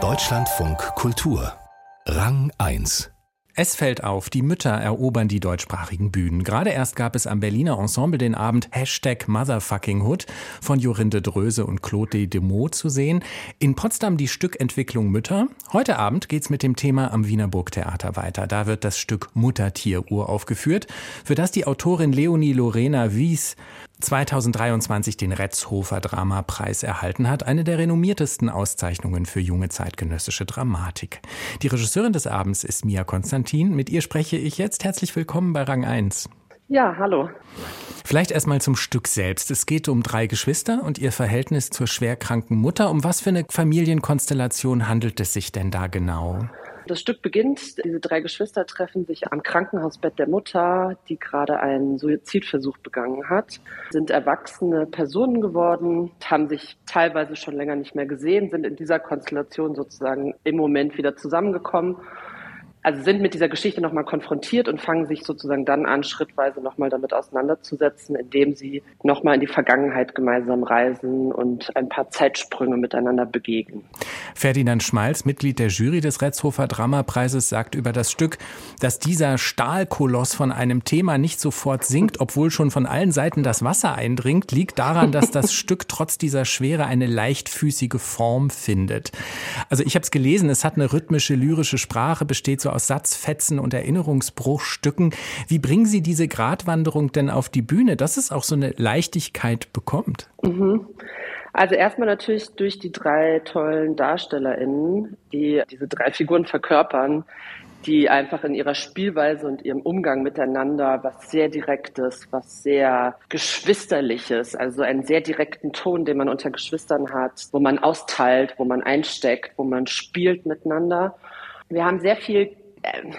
Deutschlandfunk Kultur Rang 1 es fällt auf, die Mütter erobern die deutschsprachigen Bühnen. Gerade erst gab es am Berliner Ensemble den Abend Hashtag Motherfuckinghood von Jorinde Dröse und Claude Demot zu sehen. In Potsdam die Stückentwicklung Mütter. Heute Abend geht's mit dem Thema am Wiener Burgtheater weiter. Da wird das Stück Muttertier uraufgeführt, für das die Autorin Leonie Lorena Wies 2023 den Retzhofer Dramapreis erhalten hat, eine der renommiertesten Auszeichnungen für junge zeitgenössische Dramatik. Die Regisseurin des Abends ist Mia Konstantin. Mit ihr spreche ich jetzt. Herzlich willkommen bei Rang 1. Ja, hallo. Vielleicht erstmal zum Stück selbst. Es geht um drei Geschwister und ihr Verhältnis zur schwerkranken Mutter. Um was für eine Familienkonstellation handelt es sich denn da genau? Das Stück beginnt, diese drei Geschwister treffen sich am Krankenhausbett der Mutter, die gerade einen Suizidversuch begangen hat, sind erwachsene Personen geworden, haben sich teilweise schon länger nicht mehr gesehen, sind in dieser Konstellation sozusagen im Moment wieder zusammengekommen also sind mit dieser Geschichte nochmal konfrontiert und fangen sich sozusagen dann an, schrittweise nochmal damit auseinanderzusetzen, indem sie nochmal in die Vergangenheit gemeinsam reisen und ein paar Zeitsprünge miteinander begegnen. Ferdinand Schmalz, Mitglied der Jury des Retzhofer Dramapreises, sagt über das Stück, dass dieser Stahlkoloss von einem Thema nicht sofort sinkt, obwohl schon von allen Seiten das Wasser eindringt, liegt daran, dass das Stück trotz dieser Schwere eine leichtfüßige Form findet. Also ich habe es gelesen, es hat eine rhythmische, lyrische Sprache, besteht so aus Satzfetzen und Erinnerungsbruchstücken. Wie bringen Sie diese Gratwanderung denn auf die Bühne, dass es auch so eine Leichtigkeit bekommt? Mhm. Also erstmal natürlich durch die drei tollen DarstellerInnen, die diese drei Figuren verkörpern, die einfach in ihrer Spielweise und ihrem Umgang miteinander was sehr Direktes, was sehr Geschwisterliches, also einen sehr direkten Ton, den man unter Geschwistern hat, wo man austeilt, wo man einsteckt, wo man spielt miteinander. Wir haben sehr viel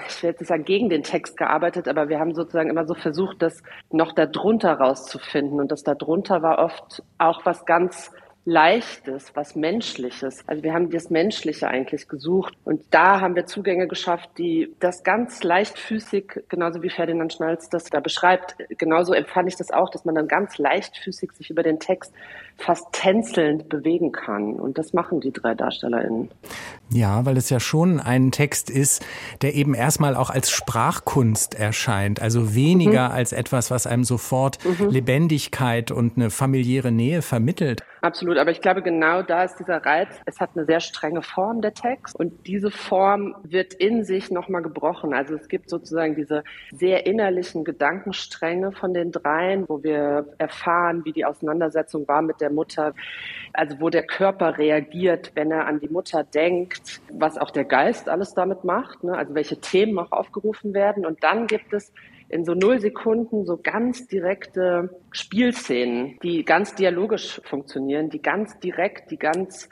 ich will jetzt nicht sagen gegen den Text gearbeitet, aber wir haben sozusagen immer so versucht, das noch darunter rauszufinden. Und das darunter war oft auch was ganz Leichtes, was Menschliches. Also wir haben das Menschliche eigentlich gesucht. Und da haben wir Zugänge geschafft, die das ganz leichtfüßig, genauso wie Ferdinand Schnalz das da beschreibt, genauso empfand ich das auch, dass man dann ganz leichtfüßig sich über den Text fast tänzelnd bewegen kann. Und das machen die drei DarstellerInnen. Ja, weil es ja schon ein Text ist, der eben erstmal auch als Sprachkunst erscheint. Also weniger mhm. als etwas, was einem sofort mhm. Lebendigkeit und eine familiäre Nähe vermittelt. Absolut, aber ich glaube, genau da ist dieser Reiz. Es hat eine sehr strenge Form, der Text. Und diese Form wird in sich nochmal gebrochen. Also es gibt sozusagen diese sehr innerlichen Gedankenstränge von den dreien, wo wir erfahren, wie die Auseinandersetzung war mit der Mutter. Also wo der Körper reagiert, wenn er an die Mutter denkt, was auch der Geist alles damit macht. Ne? Also welche Themen auch aufgerufen werden. Und dann gibt es in so null Sekunden so ganz direkte Spielszenen, die ganz dialogisch funktionieren, die ganz direkt, die ganz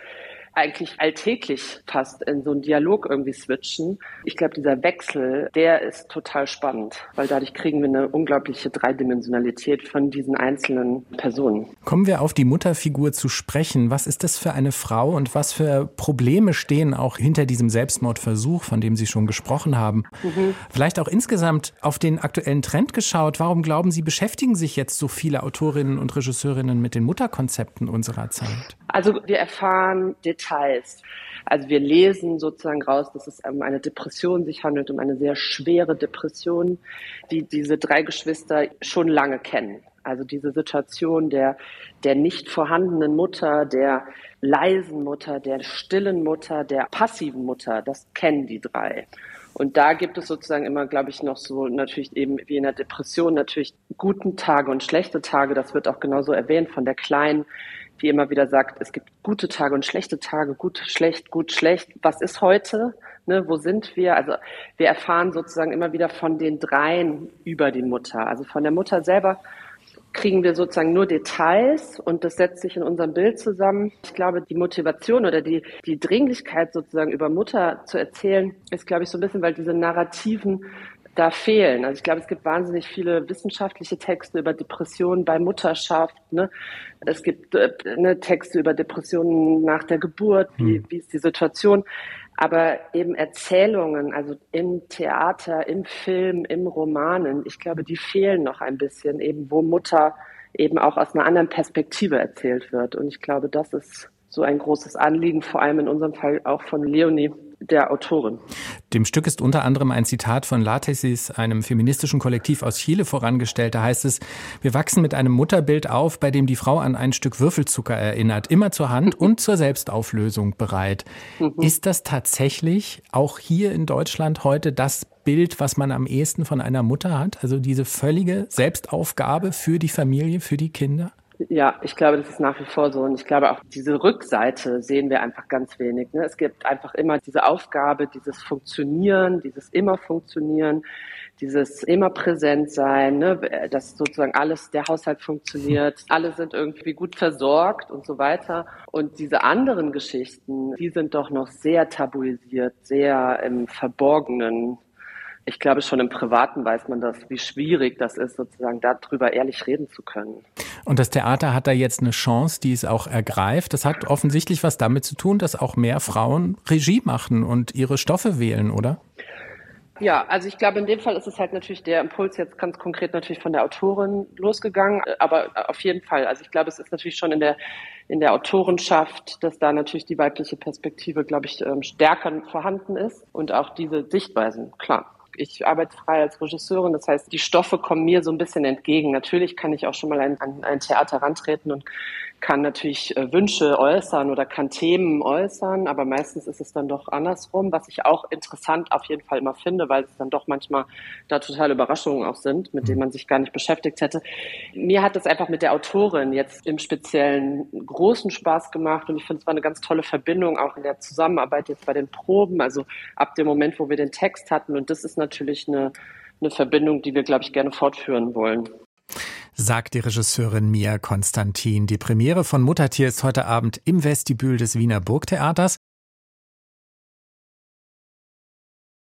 eigentlich alltäglich fast in so einen Dialog irgendwie switchen. Ich glaube, dieser Wechsel, der ist total spannend, weil dadurch kriegen wir eine unglaubliche Dreidimensionalität von diesen einzelnen Personen. Kommen wir auf die Mutterfigur zu sprechen. Was ist das für eine Frau und was für Probleme stehen auch hinter diesem Selbstmordversuch, von dem Sie schon gesprochen haben? Mhm. Vielleicht auch insgesamt auf den aktuellen Trend geschaut. Warum glauben Sie, beschäftigen sich jetzt so viele Autorinnen und Regisseurinnen mit den Mutterkonzepten unserer Zeit? Also wir erfahren Details. Also wir lesen sozusagen raus, dass es um eine Depression sich handelt, um eine sehr schwere Depression, die diese drei Geschwister schon lange kennen. Also diese Situation der, der nicht vorhandenen Mutter, der leisen Mutter, der stillen Mutter, der passiven Mutter, das kennen die drei. Und da gibt es sozusagen immer, glaube ich, noch so natürlich eben wie in der Depression natürlich guten Tage und schlechte Tage. Das wird auch genauso erwähnt von der Kleinen, die immer wieder sagt, es gibt gute Tage und schlechte Tage, gut, schlecht, gut, schlecht. Was ist heute? Ne, wo sind wir? Also wir erfahren sozusagen immer wieder von den dreien über die Mutter. Also von der Mutter selber kriegen wir sozusagen nur Details und das setzt sich in unserem Bild zusammen. Ich glaube, die Motivation oder die, die Dringlichkeit sozusagen über Mutter zu erzählen, ist, glaube ich, so ein bisschen, weil diese narrativen da fehlen. Also ich glaube, es gibt wahnsinnig viele wissenschaftliche Texte über Depressionen bei Mutterschaft. Ne? Es gibt äh, ne, Texte über Depressionen nach der Geburt, wie, hm. wie ist die Situation. Aber eben Erzählungen, also im Theater, im Film, im Romanen, ich glaube, die fehlen noch ein bisschen, eben wo Mutter eben auch aus einer anderen Perspektive erzählt wird. Und ich glaube, das ist so ein großes Anliegen, vor allem in unserem Fall auch von Leonie, der Autorin. Dem Stück ist unter anderem ein Zitat von Latesis, einem feministischen Kollektiv aus Chile, vorangestellt. Da heißt es, wir wachsen mit einem Mutterbild auf, bei dem die Frau an ein Stück Würfelzucker erinnert, immer zur Hand und zur Selbstauflösung bereit. Mhm. Ist das tatsächlich auch hier in Deutschland heute das Bild, was man am ehesten von einer Mutter hat? Also diese völlige Selbstaufgabe für die Familie, für die Kinder? Ja, ich glaube, das ist nach wie vor so. Und ich glaube, auch diese Rückseite sehen wir einfach ganz wenig. Ne? Es gibt einfach immer diese Aufgabe, dieses Funktionieren, dieses immer Funktionieren, dieses immer präsent sein, ne? dass sozusagen alles, der Haushalt funktioniert, alle sind irgendwie gut versorgt und so weiter. Und diese anderen Geschichten, die sind doch noch sehr tabuisiert, sehr im Verborgenen ich glaube, schon im Privaten weiß man das, wie schwierig das ist, sozusagen darüber ehrlich reden zu können. Und das Theater hat da jetzt eine Chance, die es auch ergreift. Das hat offensichtlich was damit zu tun, dass auch mehr Frauen Regie machen und ihre Stoffe wählen, oder? Ja, also ich glaube, in dem Fall ist es halt natürlich der Impuls jetzt ganz konkret natürlich von der Autorin losgegangen, aber auf jeden Fall. Also ich glaube, es ist natürlich schon in der in der Autorenschaft, dass da natürlich die weibliche Perspektive, glaube ich, ähm, stärker vorhanden ist und auch diese Sichtweisen, klar ich arbeite frei als Regisseurin, das heißt, die Stoffe kommen mir so ein bisschen entgegen. Natürlich kann ich auch schon mal an ein, ein Theater rantreten und kann natürlich äh, Wünsche äußern oder kann Themen äußern, aber meistens ist es dann doch andersrum, was ich auch interessant auf jeden Fall immer finde, weil es dann doch manchmal da totale Überraschungen auch sind, mit denen man sich gar nicht beschäftigt hätte. Mir hat es einfach mit der Autorin jetzt im Speziellen großen Spaß gemacht und ich finde, es war eine ganz tolle Verbindung auch in der Zusammenarbeit jetzt bei den Proben, also ab dem Moment, wo wir den Text hatten. Und das ist natürlich eine, eine Verbindung, die wir, glaube ich, gerne fortführen wollen sagt die Regisseurin Mia Konstantin. Die Premiere von Muttertier ist heute Abend im Vestibül des Wiener Burgtheaters.